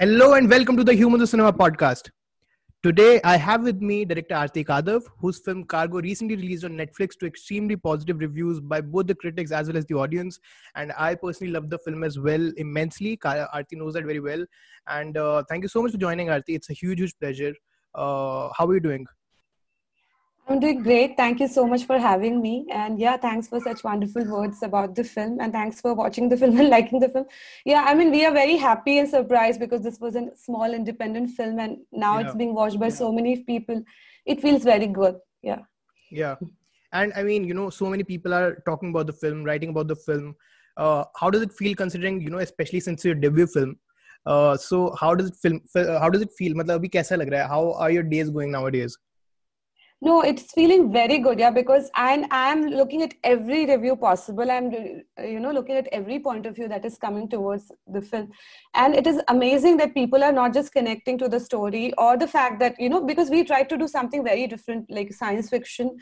Hello and welcome to the Humans of Cinema podcast. Today I have with me director Arati Kadav, whose film Cargo recently released on Netflix to extremely positive reviews by both the critics as well as the audience. And I personally loved the film as well immensely. Arati knows that very well. And uh, thank you so much for joining, Arati. It's a huge, huge pleasure. Uh, how are you doing? I'm doing great. Thank you so much for having me. And yeah, thanks for such wonderful words about the film. And thanks for watching the film and liking the film. Yeah, I mean, we are very happy and surprised because this was a small independent film and now yeah. it's being watched by yeah. so many people. It feels very good. Yeah. Yeah. And I mean, you know, so many people are talking about the film, writing about the film. Uh, how does it feel considering, you know, especially since your debut film? Uh, so how does it film? How does it feel? मतलब अभी कैसा लग रहा है? How are your days going nowadays? No it's feeling very good yeah because and i'm looking at every review possible. I'm you know looking at every point of view that is coming towards the film. And it is amazing that people are not just connecting to the story or the fact that you know because we tried to do something very different like science fiction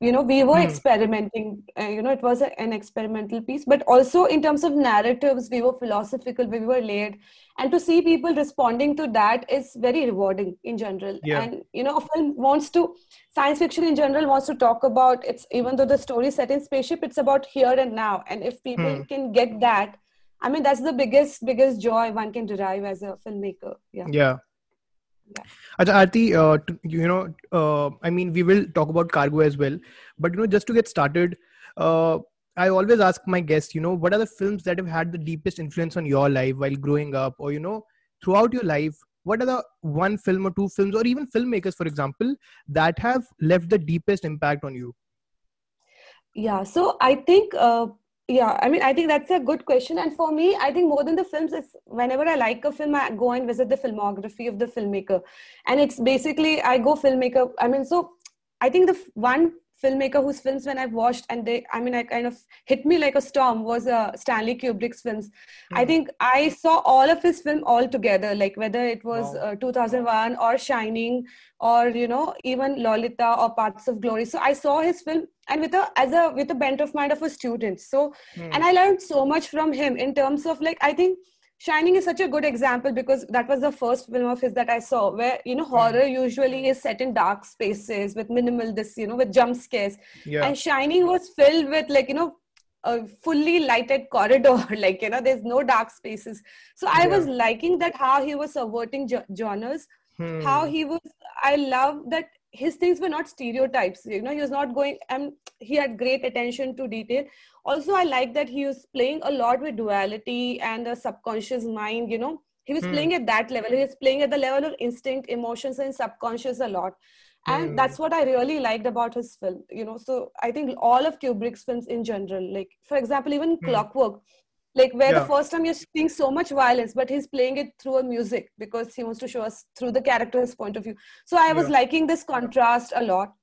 you know we were mm. experimenting uh, you know it was a, an experimental piece but also in terms of narratives we were philosophical we were layered and to see people responding to that is very rewarding in general yeah. and you know a film wants to science fiction in general wants to talk about it's even though the story set in spaceship it's about here and now and if people mm. can get that i mean that's the biggest biggest joy one can derive as a filmmaker yeah yeah Arati, uh, you know, uh, I mean, we will talk about cargo as well, but you know, just to get started, uh, I always ask my guests, you know, what are the films that have had the deepest influence on your life while growing up, or you know, throughout your life? What are the one film or two films, or even filmmakers, for example, that have left the deepest impact on you? Yeah, so I think uh, yeah i mean i think that's a good question. And for me i think more than the films is whenever i like a film i go and visit the filmography of the filmmaker. And it's basically i go filmmaker i mean so i think the one filmmaker whose films when I've watched and they, I mean, I kind of hit me like a storm was uh, Stanley Kubrick's films. Mm. I hmm. think I saw all of his film all together, like whether it was wow. uh, 2001 or Shining or, you know, even Lolita or Paths of Glory. So I saw his film and with a, as a, with a bent of mind of a student. So, mm. and I learned so much from him in terms of like, I think, Shining is such a good example because that was the first film of his that I saw where, you know, hmm. horror usually is set in dark spaces with minimal this, you know, with jump scares. Yeah. And Shining was filled with like, you know, a fully lighted corridor, like, you know, there's no dark spaces. So I yeah. was liking that how he was subverting genres, hmm. how he was, I love that his things were not stereotypes you know he was not going and he had great attention to detail also i like that he was playing a lot with duality and the subconscious mind you know he was mm. playing at that level he was playing at the level of instinct emotions and subconscious a lot and mm. that's what i really liked about his film you know so i think all of kubrick's films in general like for example even mm. clockwork like where yeah. the first time you're seeing so much violence but he's playing it through a music because he wants to show us through the character's point of view so i was yeah. liking this contrast a lot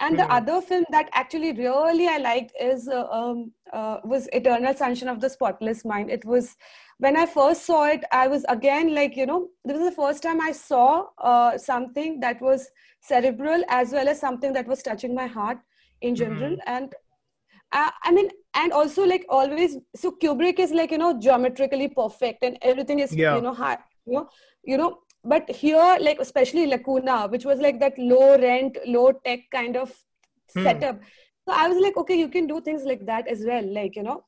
and the other film that actually really i liked is uh, um, uh, was eternal sunshine of the spotless mind it was when i first saw it i was again like you know this was the first time i saw uh, something that was cerebral as well as something that was touching my heart in general mm-hmm. and uh, i mean and also like always so kubrick is like you know geometrically perfect and everything is yeah. you know high you know you know but here like especially lacuna which was like that low rent low tech kind of hmm. setup so i was like okay you can do things like that as well like you know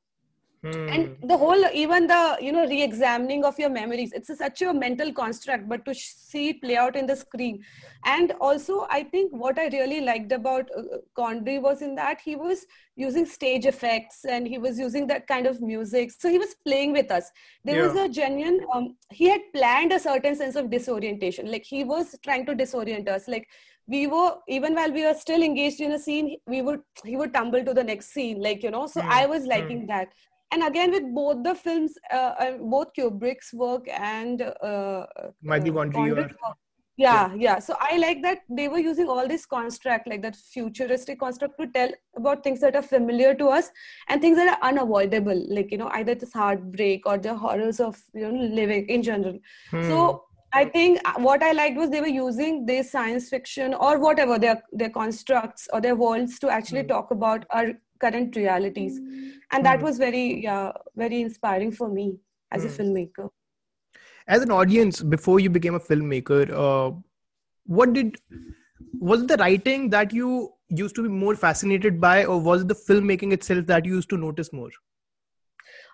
Hmm. And the whole, even the, you know, re-examining of your memories, it's a, such a mental construct, but to see it play out in the screen. And also, I think what I really liked about uh, Gondry was in that he was using stage effects and he was using that kind of music. So he was playing with us. There yeah. was a genuine, um, he had planned a certain sense of disorientation. Like he was trying to disorient us. Like we were even while we were still engaged in a scene we would he would tumble to the next scene like you know so mm. i was liking mm. that and again with both the films uh, uh, both kubrick's work and uh, Michael Gondry yeah, yeah yeah so i like that they were using all this construct like that futuristic construct to tell about things that are familiar to us and things that are unavoidable like you know either this heartbreak or the horrors of you know living in general hmm. so I think uh, what I liked was they were using this science fiction or whatever their their constructs or their worlds to actually mm. talk about our current realities and that hmm. was very yeah very inspiring for me as a hmm. filmmaker as an audience before you became a filmmaker uh, what did was it the writing that you used to be more fascinated by or was it the filmmaking itself that you used to notice more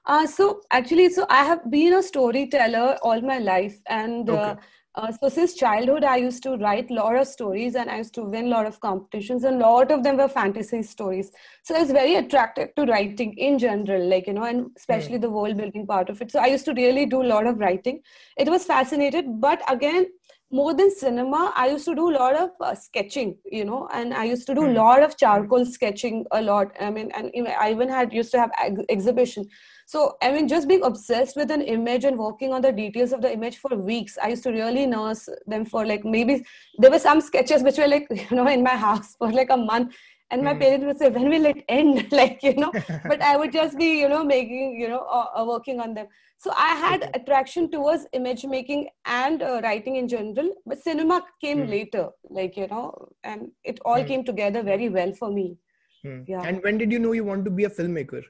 uh, so actually so i have been a storyteller all my life and uh, okay. uh, uh, so since childhood, I used to write a lot of stories and I used to win a lot of competitions and a lot of them were fantasy stories. So I was very attracted to writing in general, like, you know, and especially mm. the world building part of it. So I used to really do a lot of writing. It was fascinated, but again, more than cinema, I used to do a lot of uh, sketching, you know, and I used to do a hmm. lot of charcoal sketching a lot. I mean, and I even had used to have ex- exhibition. So, I mean, just being obsessed with an image and working on the details of the image for weeks, I used to really nurse them for like maybe there were some sketches which were like, you know, in my house for like a month. And my mm. parents would say, when will it end? like, you know, but I would just be, you know, making, you know, uh, uh, working on them so i had attraction towards image making and uh, writing in general but cinema came mm. later like you know and it all mm. came together very well for me mm. yeah and when did you know you want to be a filmmaker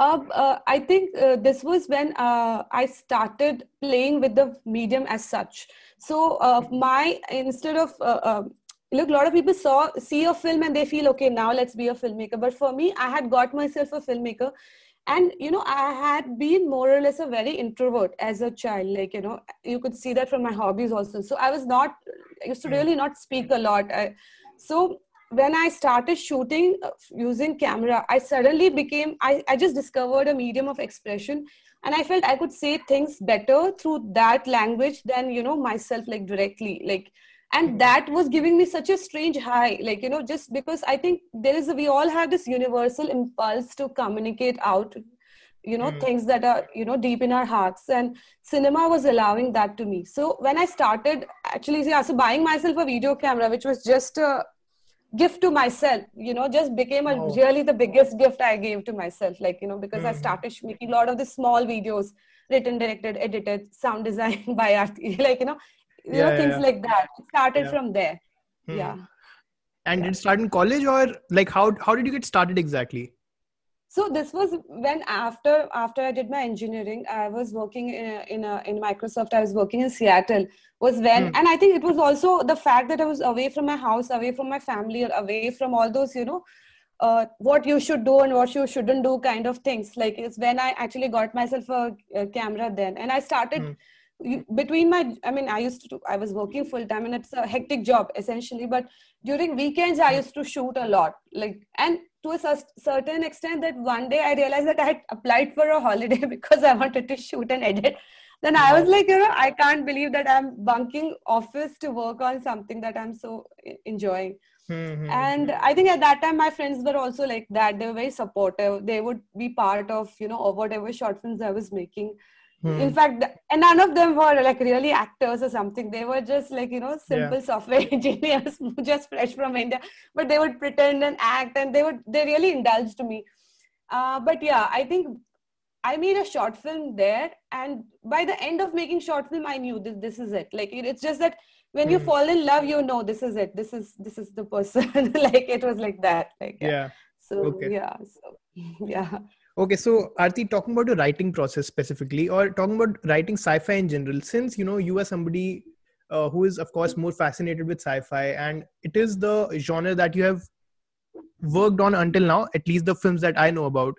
uh, uh, I think uh, this was when uh, I started playing with the medium as such. So uh, my instead of uh, look, a lot of people saw see a film and they feel okay now let's be a filmmaker. But for me, I had got myself a filmmaker and you know i had been more or less a very introvert as a child like you know you could see that from my hobbies also so i was not I used to hmm. really not speak a lot I, so when i started shooting uh, using camera i suddenly became I, I just discovered a medium of expression and i felt i could say things better through that language than you know myself like directly like and hmm. that was giving me such a strange high like you know just because i think there is a, we all have this universal impulse to communicate out you know mm. things that are you know deep in our hearts and cinema was allowing that to me so when i started actually yeah, so buying myself a video camera which was just a gift to myself you know just became a oh. really the biggest gift i gave to myself like you know because mm. i hmm. started making a lot of the small videos written directed edited sound design by art like you know you yeah, know things yeah. like that it started from there hmm. yeah and did it start in college or like how how did you get started exactly so this was when after after i did my engineering i was working in a, in, a, in microsoft i was working in seattle was when hmm. and i think it was also the fact that i was away from my house away from my family away from all those you know uh, what you should do and what you shouldn't do kind of things. Like it's when i actually got myself a, a camera then. And i started hmm. between my i mean i used to i was working full time and it's a hectic job essentially. But during weekends i used to shoot a lot. Like and to a certain extent that one day i realized that i had applied for a holiday because i wanted to shoot and edit. Then i was like you know i can't believe that i'm bunking office to work on something that i'm so enjoying. Mm-hmm. and i think at that time my friends were also like that. They were very supportive. They would be part of you know whatever short films i was making Hmm. In fact, and none of them were like really actors or something. They were just like, you know, simple yeah. software engineers just fresh from India. But they would pretend and act and they would, they really indulged me. Uh, but yeah, I think I made a short film there. And by the end of making short film, I knew this, this is it. Like, it's just that when you hmm. fall in love, you know, this is it. This is, this is the person. like, it was like that. Like, yeah. yeah. So, okay. yeah. So, yeah. Okay, so Arati, talking about the writing process specifically, or talking about writing sci-fi in general, since you know you are somebody uh, who is, of course, more fascinated with sci-fi, and it is the genre that you have worked on until now, at least the films that I know about.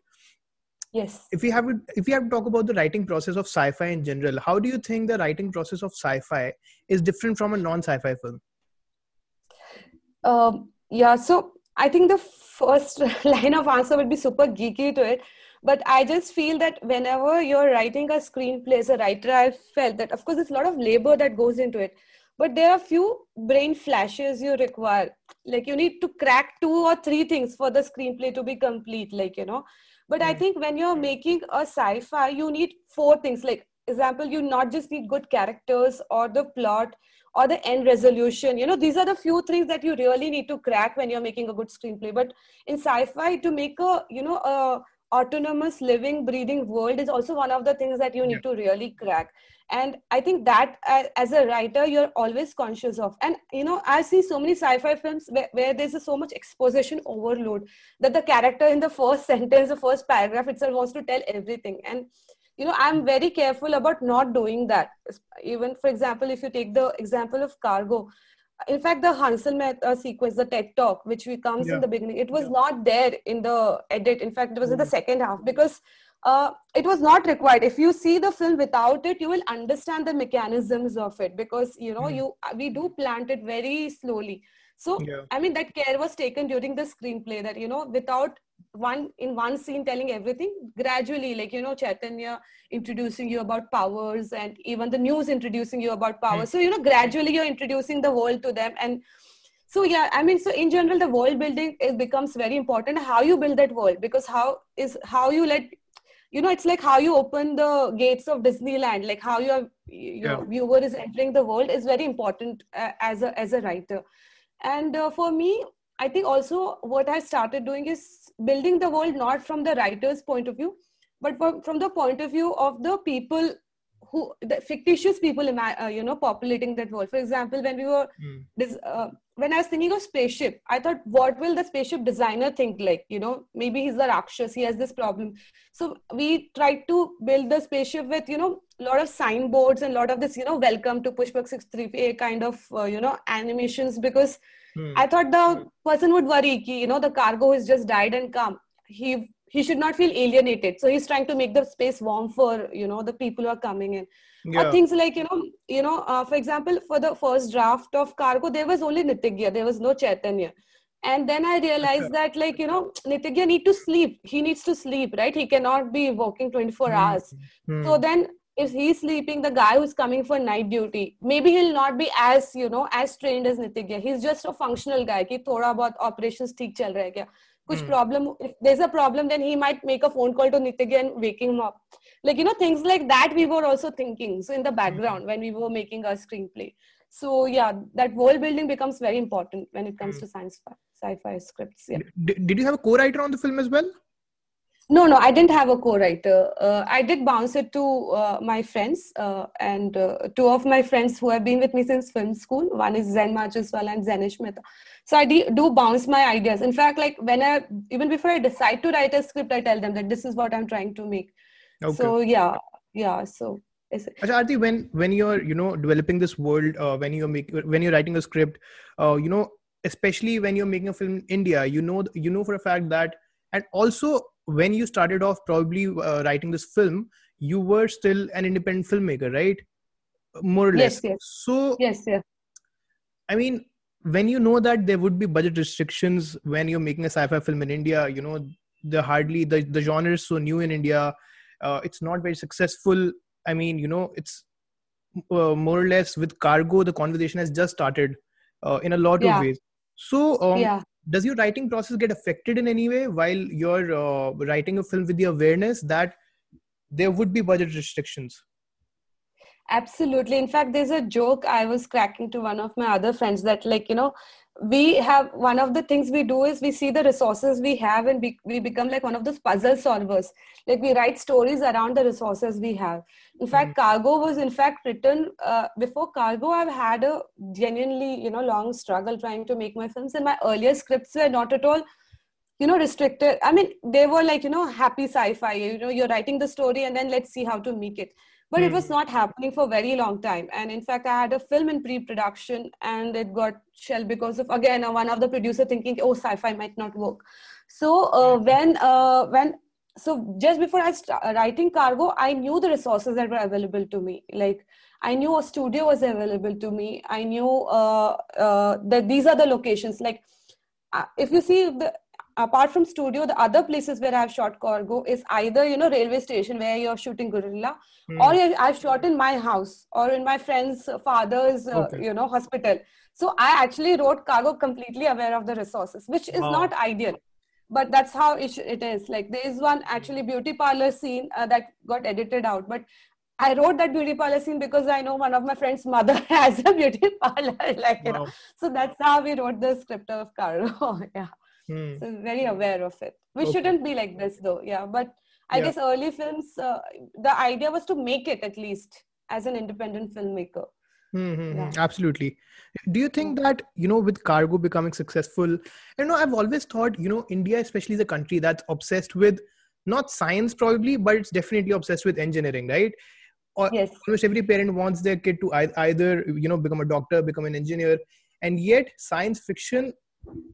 Yes. If we have if we have to talk about the writing process of sci-fi in general, how do you think the writing process of sci-fi is different from a non-sci-fi film? Um, yeah, so I think the first line of answer would be super geeky to it but i just feel that whenever you're writing a screenplay as a writer i felt that of course there's a lot of labor that goes into it. But there are few brain flashes you require. Like you need to crack two or three things for the screenplay to be complete like you know. But i hmm. think when you're making a sci-fi you need four things. Like example you not just need good characters or the plot or the end resolution. You know these are the few things that you really need to crack when you're making a good screenplay. But in sci-fi to make a you know a autonomous living breathing world is also one of the things that you need yeah. to really crack. And i think that uh, as a writer you're always conscious of. And you know i see so many sci-fi films where, where there's a, so much exposition overload that the character in the first sentence the first paragraph itself wants to tell everything. And you know i'm very careful about not doing that. Even for example if you take the example of cargo in fact the hansel uh, sequence the ted talk which we comes yeah. in the beginning it was yeah. not there in the edit in fact it was mm. in the hmm. second half because uh, it was not required if you see the film without it you will understand the mechanisms of it because you know mm. you we do plant it very slowly so yeah. i mean that care was taken during the screenplay that you know without one in one scene telling everything gradually like you know chaitanya introducing you about powers and even the news introducing you about powers mm. so you know gradually you're introducing the world to them and so yeah i mean so in general the world building it becomes very important how you build that world because how is how you let you know it's like how you open the gates of disneyland like how your your yeah. viewer is entering the world is very important uh, as a as a writer and uh, for me i think also what i started doing is building the world not from the writer's point of view but from, from the point of view of the people who the fictitious people uh, you know populating that world. For example when we were mm. this, uh, when i was thinking of spaceship i thought what will the spaceship designer think like? You know maybe he's a rakshas he has this problem. So we tried to build the spaceship with you know a lot of signboards and a lot of this you know welcome to pushpak 63 kind of uh, you know animations because Hmm. I thought the person would worry, ki, you know, the cargo has just died and come. He he should not feel alienated. So he's trying to make the space warm for you know the people who are coming in. Yeah. Or things like you know, you know, uh, for example, for the first draft of cargo, there was only Nitigya, there was no Chaitanya. And then I realized that, like, you know, Nitigya need to sleep. He needs to sleep, right? He cannot be working 24 mm. hours. Mm. So then if he's sleeping, the guy who's coming for night duty, maybe he'll not be as, you know, as trained as Nitigya. He's just a functional guy. Ki thoda bahut operations theek chal raha hai kya. Kuch problem, if there's a problem, then he might make a phone call to Nitigya and waking him up. Like, you know, things like that we were also thinking. So in the background when we were making our screenplay. So yeah, that world building becomes very important when it comes hmm. to science fi- sci-fi scripts. Yeah. Did you have a co-writer on the film as well? No, no, I didn't have a co-writer. Uh, I did bounce it to uh, my friends, uh, and uh, two of my friends who have been with me since film school. One is Zen Majiswal and Zenish Mehta. So I do bounce my ideas. In fact, like when I even before I decide to write a script, I tell them that this is what I'm trying to make. Okay. So yeah, yeah. So. Arati, when when you're you know developing this world, uh, when you're making when you're writing a script, uh, you know especially when you're making a film in India, you know you know for a fact that and also when you started off probably uh, writing this film you were still an independent filmmaker right? More or less. yes, yes. so yes yeah. I mean when you know that there would be budget restrictions when you're making a sci-fi film in india you know the hardly the, the genre is so new in india uh, it's not very successful. I mean you know it's uh, more or less with cargo the conversation has just started uh, in a lot yeah. of ways. So um, yeah does your writing process get affected in any way while you're uh, writing a film with the awareness that there would be budget restrictions? Absolutely. In fact there's a joke i was cracking to one of my other friends that like you know we have one of the things we do is we see the resources we have and we, we become like one of those puzzle solvers. Like we write stories around the resources we have. In fact mm-hmm. cargo was in fact written uh, before cargo i've had a genuinely you know long struggle trying to make my films and my earlier scripts were not at all you know restricted. I mean they were like you know happy sci-fi you know you're writing the story and then let's see how to make it but mm. it was hmm. not happening for a very long time and in fact i had a film in pre-production and it got shelved because of again uh, one of the producer thinking oh sci-fi might not work so uh, hmm. when uh, when so just before i started writing cargo i knew the resources that were available to me like i knew a studio was available to me i knew uh, uh that these are the locations like uh, if you see the apart from studio the other places where i've shot cargo is either you know railway station where you're shooting guerrilla mm. or i've shot in my house or in my friend's father's uh, okay. you know hospital so i actually wrote cargo completely aware of the resources which is wow. not ideal but that's how it, it is like there is one actually beauty parlor scene uh, that got edited out but I wrote that beauty parlor scene because I know one of my friend's mother has a beauty parlor, like you know. So that's how we wrote the script of Cargo. yeah. Hmm. So very aware of it. We okay. shouldn't be like this though. Yeah, but I yeah. guess early films, uh, the idea was to make it at least as an independent filmmaker. Mm-hmm. Yeah. Absolutely. Do you think hmm. that you know with cargo becoming successful? You know, I've always thought you know India, especially the country that's obsessed with not science probably but it's definitely obsessed with engineering right or yes. almost every parent wants their kid to either you know become a doctor become an engineer and yet science fiction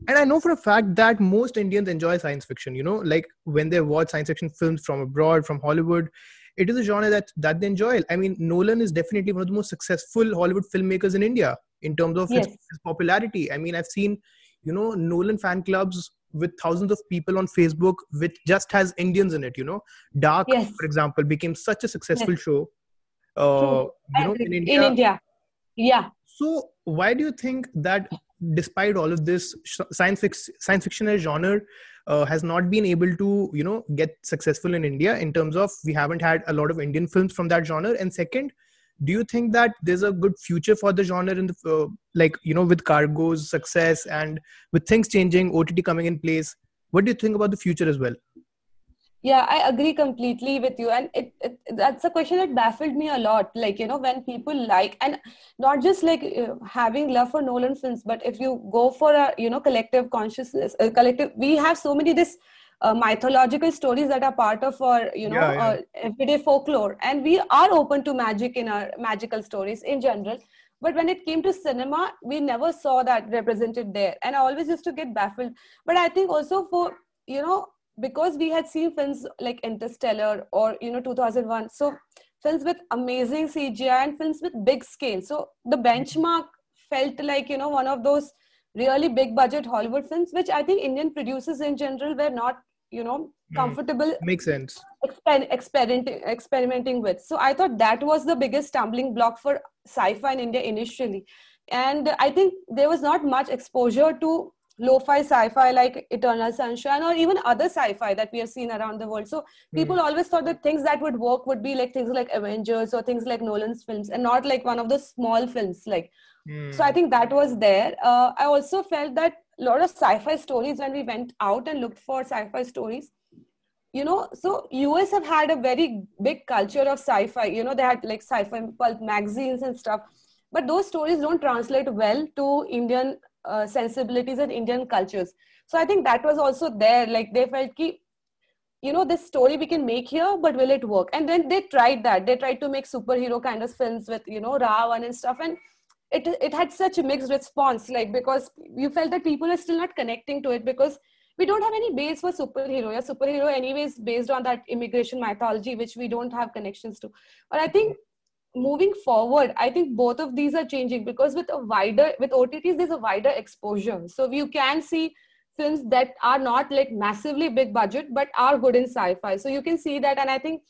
and i know for a fact that most indians enjoy science fiction you know like when they watch science fiction films from abroad from hollywood it is a genre that that they enjoy i mean nolan is definitely one of the most successful hollywood filmmakers in india in terms of yes. his, his popularity i mean i've seen you know nolan fan clubs with thousands of people on facebook which just has indians in it you know dark yes. for example became such a successful yes. show uh, you know in india. in india yeah so why do you think that despite all of this science fiction science fiction as genre uh, has not been able to you know get successful in india in terms of we haven't had a lot of indian films from that genre. And second do you think that there's a good future for the genre in the uh, like you know with cargo's success and with things changing ott coming in place what do you think about the future as well yeah i agree completely with you. And it, it, that's a question that baffled me a lot. Like you know when people like and not just like uh, having love for nolan films but if you go for a you know collective consciousness uh, collective we have so many this uh, mythological stories that are part of our you know yeah, yeah. Our everyday folklore. And we are open to magic in our magical stories in general. But when it came to cinema we never saw that represented there. And i always used to get baffled. But i think also for you know because we had seen films like interstellar or you know 2001 so films with amazing cgi and films with big scale. So the benchmark felt like you know one of those really big budget hollywood films which i think indian producers in general were not you know hmm. comfortable mm, makes sense. exper- experimenting experimenting with. So i thought that was the biggest stumbling block for sci-fi in india initially. And i think there was not much exposure to lo-fi sci-fi like eternal sunshine or even other sci-fi that we have seen around the world so people mm. always thought that things that would work would be like things like avengers or things like nolan's films and not like one of the small films like mm. so i think that was there uh, i also felt that a lot of sci-fi stories when we went out and looked for sci-fi stories you know so us have had a very big culture of sci-fi you know they had like sci-fi pulp magazines and stuff but those stories don't translate well to indian uh, sensibilities and indian cultures. So i think that was also there like they felt ki, you know this story we can make here but will it work? And then they tried that. They tried to make superhero kind of films with you know Ra.One and stuff and it it had such a mixed response like because you felt that people are still not connecting to it because we don't have any base for superhero. Yeah superhero anyways based on that immigration mythology which we don't have connections to. But i think moving forward i think both of these are changing because with a wider with otts there's a wider exposure. So you can see films that are not like massively big budget but are good in sci-fi. So you can see that and i think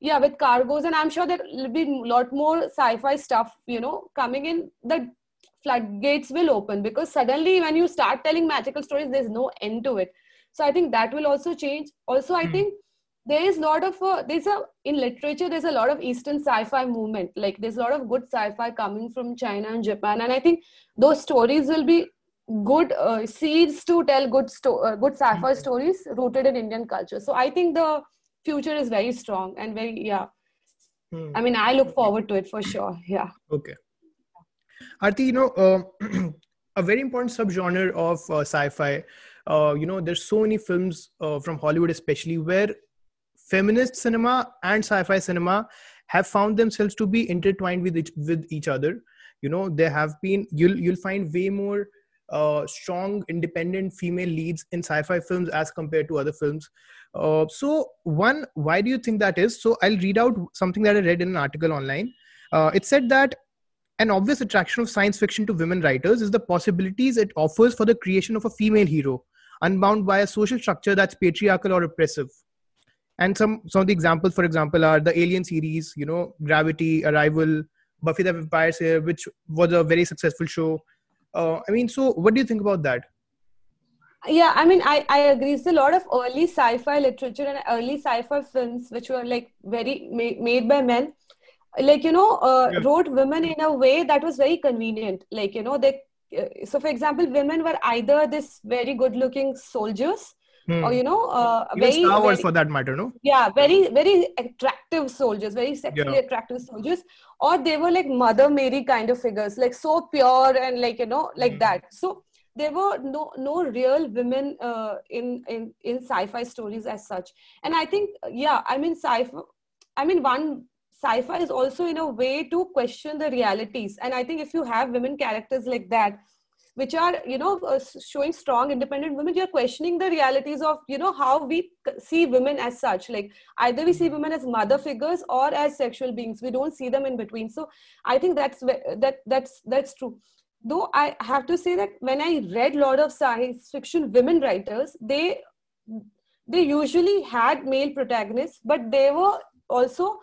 yeah with cargos and i'm sure there will be a lot more sci-fi stuff you know coming in the floodgates will open because suddenly when you start telling magical stories there's no end to it. So i think that will also change. Also i mm. think there is a lot of uh, there's a in literature there's a lot of eastern sci-fi movement. Like there's a lot of good sci-fi coming from china and japan. And i think those stories will be good uh, seeds to tell good sto- uh, good sci-fi mm. stories rooted in indian culture. So i think the future is very strong and very yeah. Hmm. i mean i look forward to it for sure. Yeah. Okay. Arati you know uh, a very important subgenre of uh, sci-fi uh, you know there's so many films uh, from hollywood especially where feminist cinema and sci-fi cinema have found themselves to be intertwined with each, with each other. You know there have been you'll you'll find way more uh, strong independent female leads in sci-fi films as compared to other films. Uh, so one why do you think that is? So i'll read out something that i read in an article online. Uh, it said that an obvious attraction of science fiction to women writers is the possibilities it offers for the creation of a female hero unbound by a social structure that's patriarchal or oppressive and some some of the examples for example are the alien series you know gravity arrival buffy the vampire slayer which was a very successful show. Uh, i mean so what do you think about that? Yeah i mean i i agree. It's a lot of early sci-fi literature and early sci-fi films which were like very ma- made by men. Like you know uh, yeah. wrote women in a way that was very convenient. Like you know they uh, so for example women were either this very good looking soldiers hmm. or you know uh, Even very Star Wars very, for that matter no yeah very very attractive soldiers very sexually yeah. attractive soldiers or they were like mother mary kind of figures like so pure and like you know like hmm. that so there were no no real women uh, in in in sci-fi stories as such and i think yeah i mean sci-fi i mean one sci-fi is also in a way to question the realities and i think if you have women characters like that which are you know uh, showing strong independent women you're questioning the realities of you know how we see women as such. Like either we see women as mother figures or as sexual beings. We don't see them in between. So i think that's that that's that's true. Though i have to say that when i read a lot of science fiction women writers they they usually had male protagonists but they were also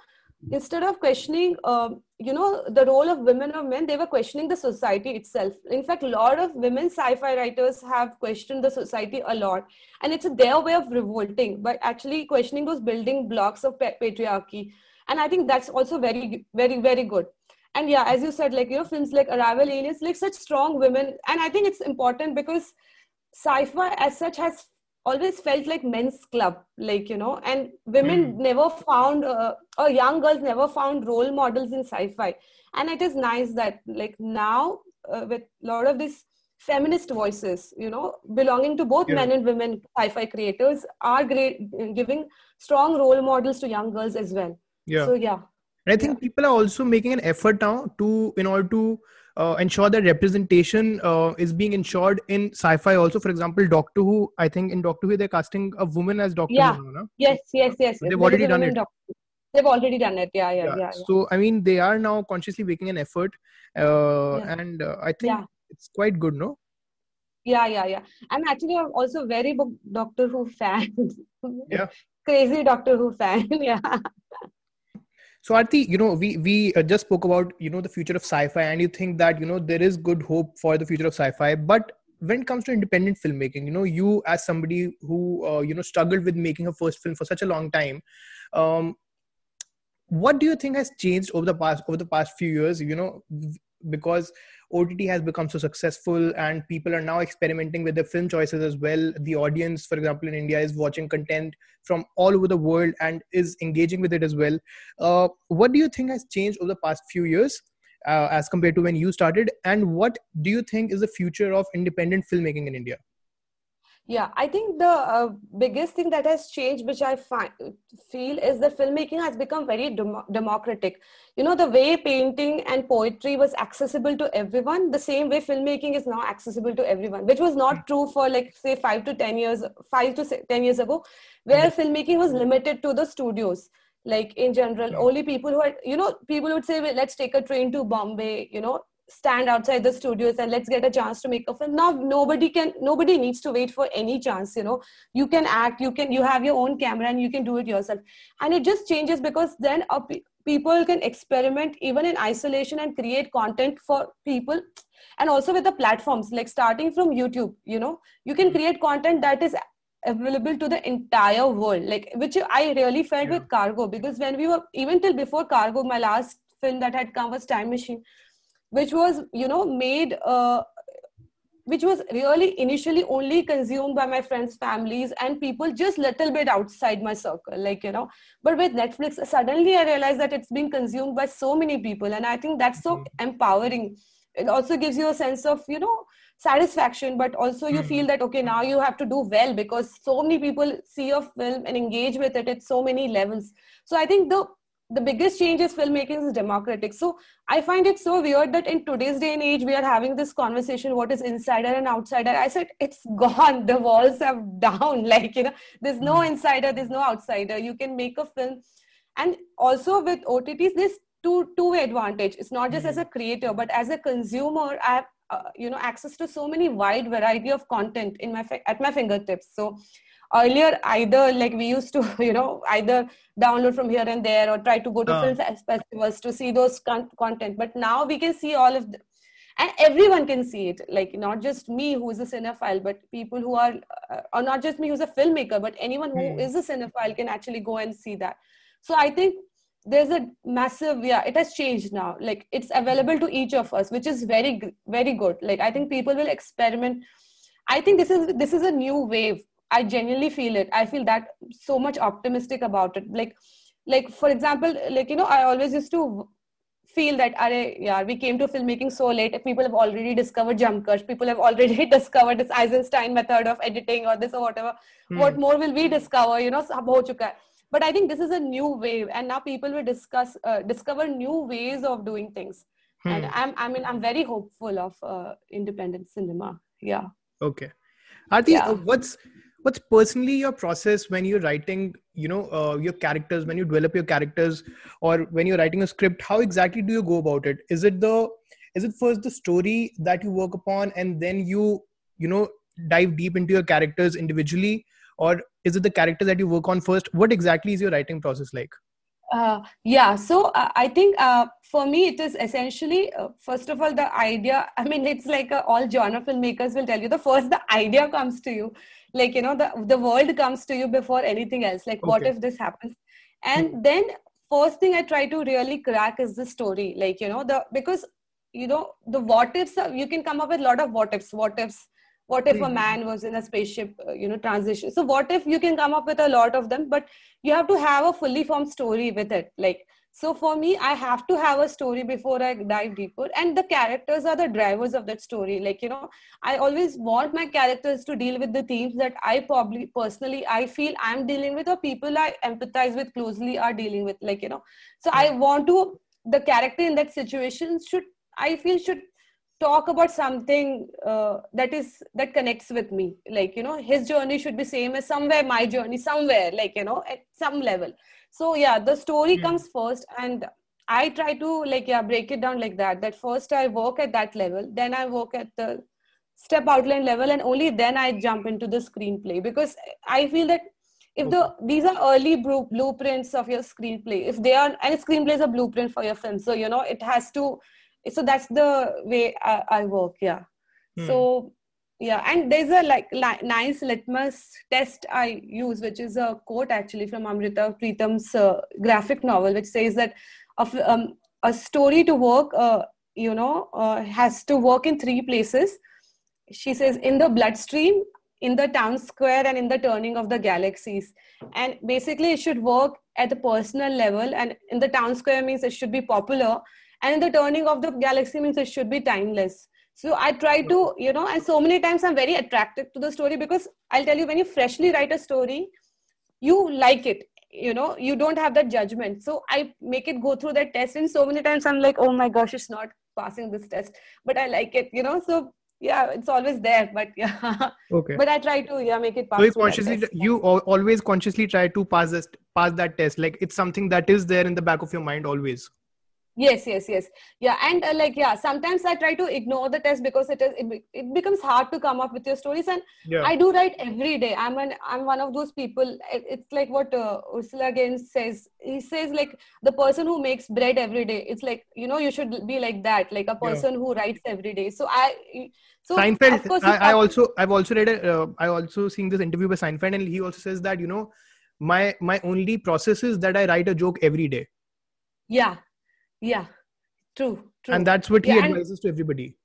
instead of questioning um, you know the role of women or men they were questioning the society itself. In fact a lot of women sci-fi writers have questioned the society a lot. And it's their way of revolting. But actually questioning those building blocks of patriarchy. And i think that's also very very very good. And yeah as you said like you know films like arrival aliens like such strong women. And i think it's important because sci-fi as such has always felt like men's club like you know and women mm. never found uh, or young girls never found role models in sci-fi and it is nice that like now uh, with a lot of these feminist voices you know belonging to both yeah. men and women sci-fi creators are great giving strong role models to young girls as well yeah so yeah and i think yeah. people are also making an effort now to in order to uh, ensure that representation uh, is being ensured in sci-fi also. For example doctor who i think in doctor who they're casting a woman as doctor yeah. Who, no? yes yes yes. They've already done it. Doctor. they've already done it. Yeah yeah, yeah. yeah, so i mean they are now consciously making an effort uh, and uh, i think it's quite good no? Yeah yeah yeah. I'm actually also very doctor who fan. Yeah. Crazy doctor who fan yeah so Arati, you know, we we uh, just spoke about you know the future of sci-fi, and you think that you know there is good hope for the future of sci-fi, but when it comes to independent filmmaking, you know, you as somebody who uh, you know struggled with making a first film for such a long time, um, what do you think has changed over the past over the past few years? You know, because OTT has become so successful and people are now experimenting with their film choices as well. The audience, for example, in India is watching content from all over the world and is engaging with it as well. Uh, what do you think has changed over the past few years uh, as compared to when you started? And what do you think is the future of independent filmmaking in India? Yeah i think the uh, biggest thing that has changed which i find, feel is that filmmaking has become very dem- democratic you know the way painting and poetry was accessible to everyone the same way filmmaking is now accessible to everyone which was not true for like say 5 to 10 years 5 to 10 years ago where mm-hmm. filmmaking was limited to the studios like in general mm-hmm. only people who are you know people would say well, let's take a train to bombay you know stand outside the studios and let's get a chance to make a film. Now nobody can nobody needs to wait for any chance you know. You can act you can you have your own camera and you can do it yourself. And it just changes because then a, people can experiment even in isolation and create content for people and also with the platforms like starting from youtube you know. You can hmm. create content that is available to the entire world like which i really felt yeah. with cargo because when we were even till before cargo my last film that had come was time machine which was you know made uh, which was really initially only consumed by my friends families and people just little bit outside my circle like you know but with netflix suddenly i realized that it's being consumed by so many people and i think that's so mm-hmm. empowering it also gives you a sense of you know satisfaction but also you mm-hmm. feel that okay now you have to do well because so many people see your film and engage with it at so many levels so i think the the biggest change is filmmaking is democratic. So i find it so weird that in today's day and age we are having this conversation what is insider and outsider. I said it's gone. The walls have down. Like you know there's no hmm. insider there's no outsider. You can make a film. And also with otts this two two way advantage. It's not just as a hmm. creator but as a consumer i have uh, you know access to so many wide variety of content in my at my fingertips. So earlier either like we used to you know either download from here and there or try to go to uh. film festivals to see those con- content. But now we can see all of them and everyone can see it. Like not just me who is a cinephile but people who are uh, or not just me who's a filmmaker but anyone who mm. is a cinephile can actually go and see that. So i think there's a massive yeah it has changed now. Like it's available to each of us which is very very good. Like i think people will experiment. I think this is this is a new wave i genuinely feel it i feel that so much optimistic about it like like for example like you know i always used to feel that Are, yeah, we came to filmmaking so late. People have already discovered jump cuts. People have already discovered this Eisenstein method of editing or this or whatever. Hmm. What more will we discover? You know, but I think this is a new wave, and now people will discuss uh, discover new ways of doing things. Hmm. And I'm I mean I'm very hopeful of uh, independent cinema. Yeah. Okay. Yeah. Uh, what's what's personally your process when you're writing you know uh, your characters when you develop your characters or when you're writing a script how exactly do you go about it? Is it the is it first the story that you work upon and then you you know dive deep into your characters individually? Or is it the character that you work on first? What exactly is your writing process like? Uh, yeah so uh, i think uh, for me it is essentially uh, first of all the idea i mean it's like all genre filmmakers will tell you the first the idea comes to you like you know the the world comes to you before anything else like okay. what if this happens and mm-hmm. then first thing i try to really crack is the story like you know the because you know the what ifs you can come up with a lot of what ifs what ifs what if mm-hmm. a hmm. man was in a spaceship uh, you know transition so what if you can come up with a lot of them but you have to have a fully formed story with it like so for me i have to have a story before i dive deeper. And the characters are the drivers of that story. Like you know i always want my characters to deal with the themes that i probably personally i feel i'm dealing with or people i empathize with closely are dealing with like you know. So i want to the character in that situation should i feel should talk about something uh, that is that connects with me. Like you know his journey should be same as somewhere my journey somewhere like you know at some level so yeah the story mm. comes first and i try to like yeah break it down like that that first i work at that level then i work at the step outline level and only then i jump into the screenplay because i feel that if the these are early blueprints of your screenplay if they are and screenplay is a blueprint for your film so you know it has to so that's the way i, I work yeah hmm. so yeah and there's a like nice litmus test i use which is a quote actually from amruta patil's uh, graphic novel which says that of, um, a story to work uh, you know uh, has to work in three places. She says in the bloodstream in the town square and in the turning of the galaxies. And basically it should work at the personal level and in the town square means it should be popular and in the turning of the galaxy means it should be timeless so i try to you know and so many times i'm very attracted to the story because i'll tell you when you freshly write a story you like it you know you don't have that judgment. So i make it go through that test and so many times i'm like oh my gosh it's not passing this test but i like it you know. So yeah it's always there but yeah. Okay. But i try to yeah make it pass so you consciously you always consciously try to pass this pass that test. Like it's something that is there in the back of your mind always yes yes yes yeah and uh, like yeah sometimes i try to ignore the test because it is it, it becomes hard to come up with your stories and yeah. i do write every day i'm an i'm one of those people it's like what uh, ursula le guin says he says like the person who makes bread every day it's like you know you should be like that like a person yeah. who writes every day so i so Seinfeld, I, I, also I've also read a, uh, I also seen this interview by Seinfeld and he also says that you know my my only process is that I write a joke every day. Yeah, yeah. True true. And that's what he yeah, advises to everybody.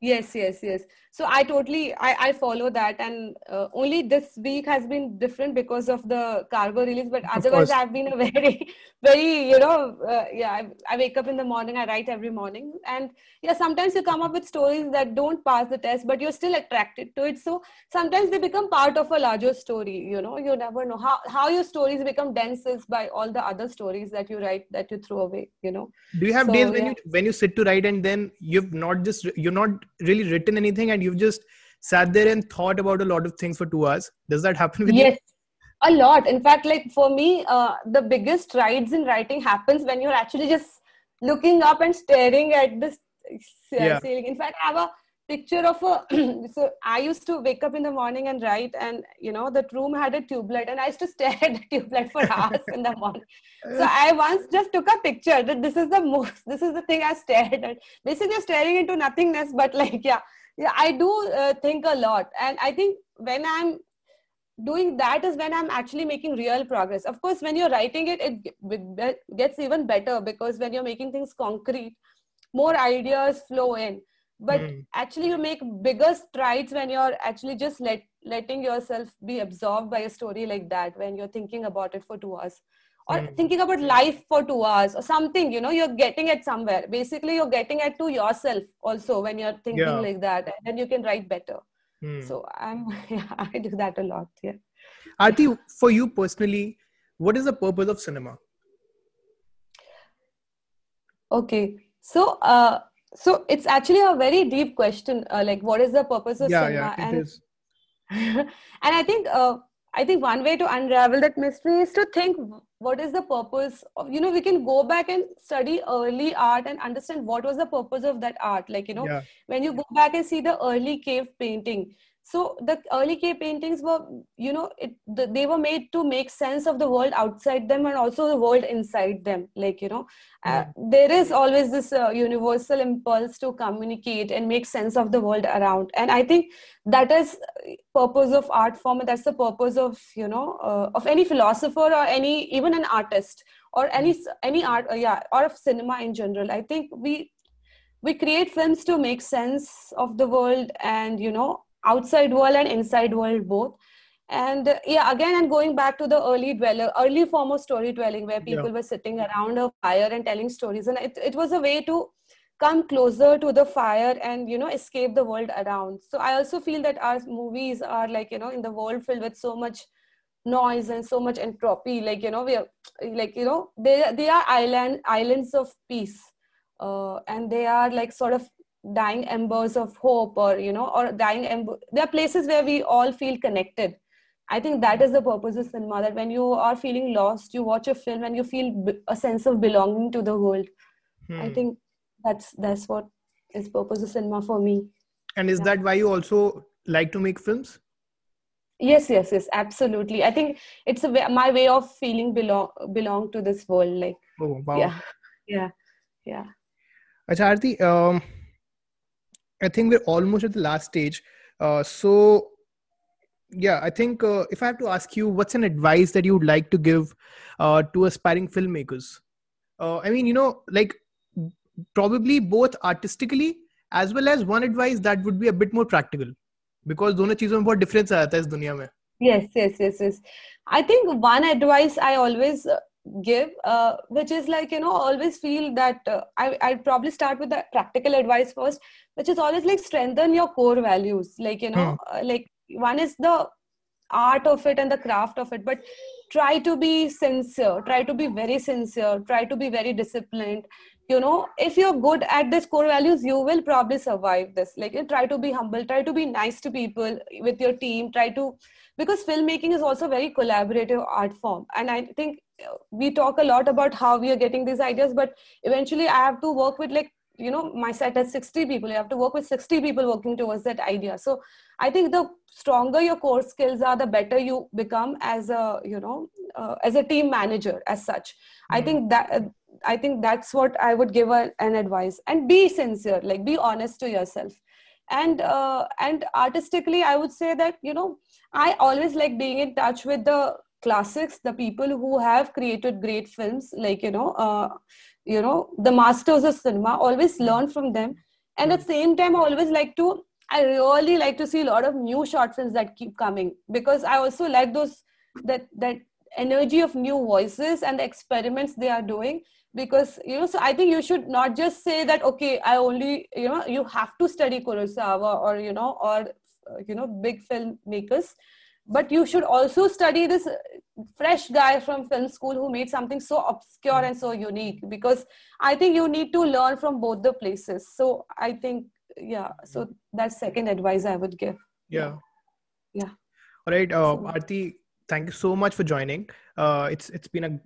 Yes yes yes so i totally i, I follow that. And uh, only this week has been different because of the cargo release. But otherwise i've been a very very you know uh, yeah I, I, wake up in the morning i write every morning. And yeah sometimes you come up with stories that don't pass the test but you're still attracted to it. So sometimes they become part of a larger story you know you never know. How how your stories become dense is by all the other stories that you write that you throw away you know. Do you have so, days when yeah. you when you sit to write and then you've not just you're not really written anything and you've just sat there and thought about a lot of things for two hours. Does that happen with yes. you a lot. In fact like for me uh, the biggest rides in writing happens when you're actually just looking up and staring at this uh, yeah. ceiling. In fact i have a picture of a so i used to wake up in the morning and write and you know the room had a tube light and i used to stare at the tube light for hours in the morning. So i once just took a picture that this is the most this is the thing i stared at. Basically staring into nothingness but like yeah yeah i do uh, think a lot. And i think when i'm doing that is when i'm actually making real progress. Of course when you're writing it it gets even better because when you're making things concrete more ideas flow in. But mm. actually you make bigger strides when you're actually just let letting yourself be absorbed by a story like that when you're thinking about it for two hours or mm. thinking about life for two hours or something you know you're getting it somewhere basically you're getting it to yourself also when you're thinking yeah. like that and then you can write better mm. so i'm yeah, i do that a lot yeah Arati, for you personally what is the purpose of cinema okay so uh so it's actually a very deep question uh, like what is the purpose of yeah, cinema yeah, and and i think uh, i think one way to unravel that mystery is to think what is the purpose of you know we can go back and study early art and understand what was the purpose of that art like you know yeah. when you go back and see the early cave painting so the early cave paintings were you know it, the, they were made to make sense of the world outside them and also the world inside them like you know. Uh, there is always this uh, universal impulse to communicate and make sense of the world around. And i think that is purpose of art form that's the purpose of you know uh, of any philosopher or any even an artist or any any art uh, yeah or of cinema in general. I think we we create films to make sense of the world and you know outside world and inside world both. And uh, yeah again and going back to the early dweller early form of storytelling where people yeah. were sitting around a fire and telling stories. And it, it was a way to come closer to the fire and you know escape the world around. So i also feel that our movies are like you know in the world filled with so much noise and so much entropy. Like you know we are like you know they they are island islands of peace. Uh, and they are like sort of dying embers of hope or you know or dying ember there are places where we all feel connected. I think that is the purpose of cinema that when you are feeling lost you watch a film and you feel a sense of belonging to the world. Hmm. i think that's that's what is purpose of cinema for me. And is yeah. that why you also like to make films? Yes yes yes absolutely. I think it's a way, my way of feeling belong belong to this world like oh wow. yeah yeah yeah. Acharti, um I think we're almost at the last stage. Uh, so, yeah, I think uh, if I have to ask you, what's an advice that you would like to give uh, to aspiring filmmakers? Uh, I mean, you know, like probably both artistically as well as one advice that would be a bit more practical because दोनों चीजों में बहुत difference आता है इस दुनिया में. Yes, yes, yes, yes. I think one advice I always uh, give uh, which is like you know always feel that uh, I, i'd probably start with the practical advice first which is always like strengthen your core values. Like you know hmm. uh, like one is the art of it and the craft of it but try to be sincere try to be very sincere try to be very disciplined. You know if you're good at this core values you will probably survive this. Like try to be humble try to be nice to people with your team try to because filmmaking is also very collaborative art form. And i think we talk a lot about how we are getting these ideas but eventually i have to work with like you know my set has 60 people you have to work with 60 people working towards that idea so i think the stronger your core skills are the better you become as a you know uh, as a team manager as such mm-hmm. i hmm. think that uh, i think that's what i would give a, an advice and be sincere like be honest to yourself and uh, and artistically i would say that you know i always like being in touch with the classics the people who have created great films like you know uh, you know the masters of cinema always learn from them. And at the same time i always like to i really like to see a lot of new short films that keep coming. Because i also like those that that energy of new voices and the experiments they are doing. Because you know so i think you should not just say that okay i only you know you have to study kurosawa or you know or you know big filmmakers but you should also study this fresh guy from film school who made something so obscure and so unique because i think you need to learn from both the places. So i think yeah so that's second advice i would give. Yeah. Yeah. All right uh, Arati, thank you so much for joining. Uh, it's it's been a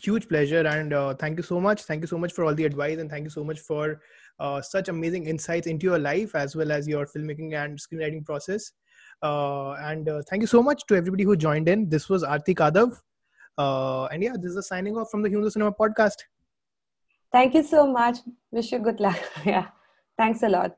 huge pleasure and uh, thank you so much. Thank you so much for all the advice and thank you so much for uh, such amazing insights into your life as well as your filmmaking and screenwriting process uh, and uh, thank you so much to everybody who joined in. This was Arati Kadav. Uh, and yeah, this is a signing off from the Humans of Cinema podcast. Thank you so much. Wish you good luck. yeah. Thanks a lot.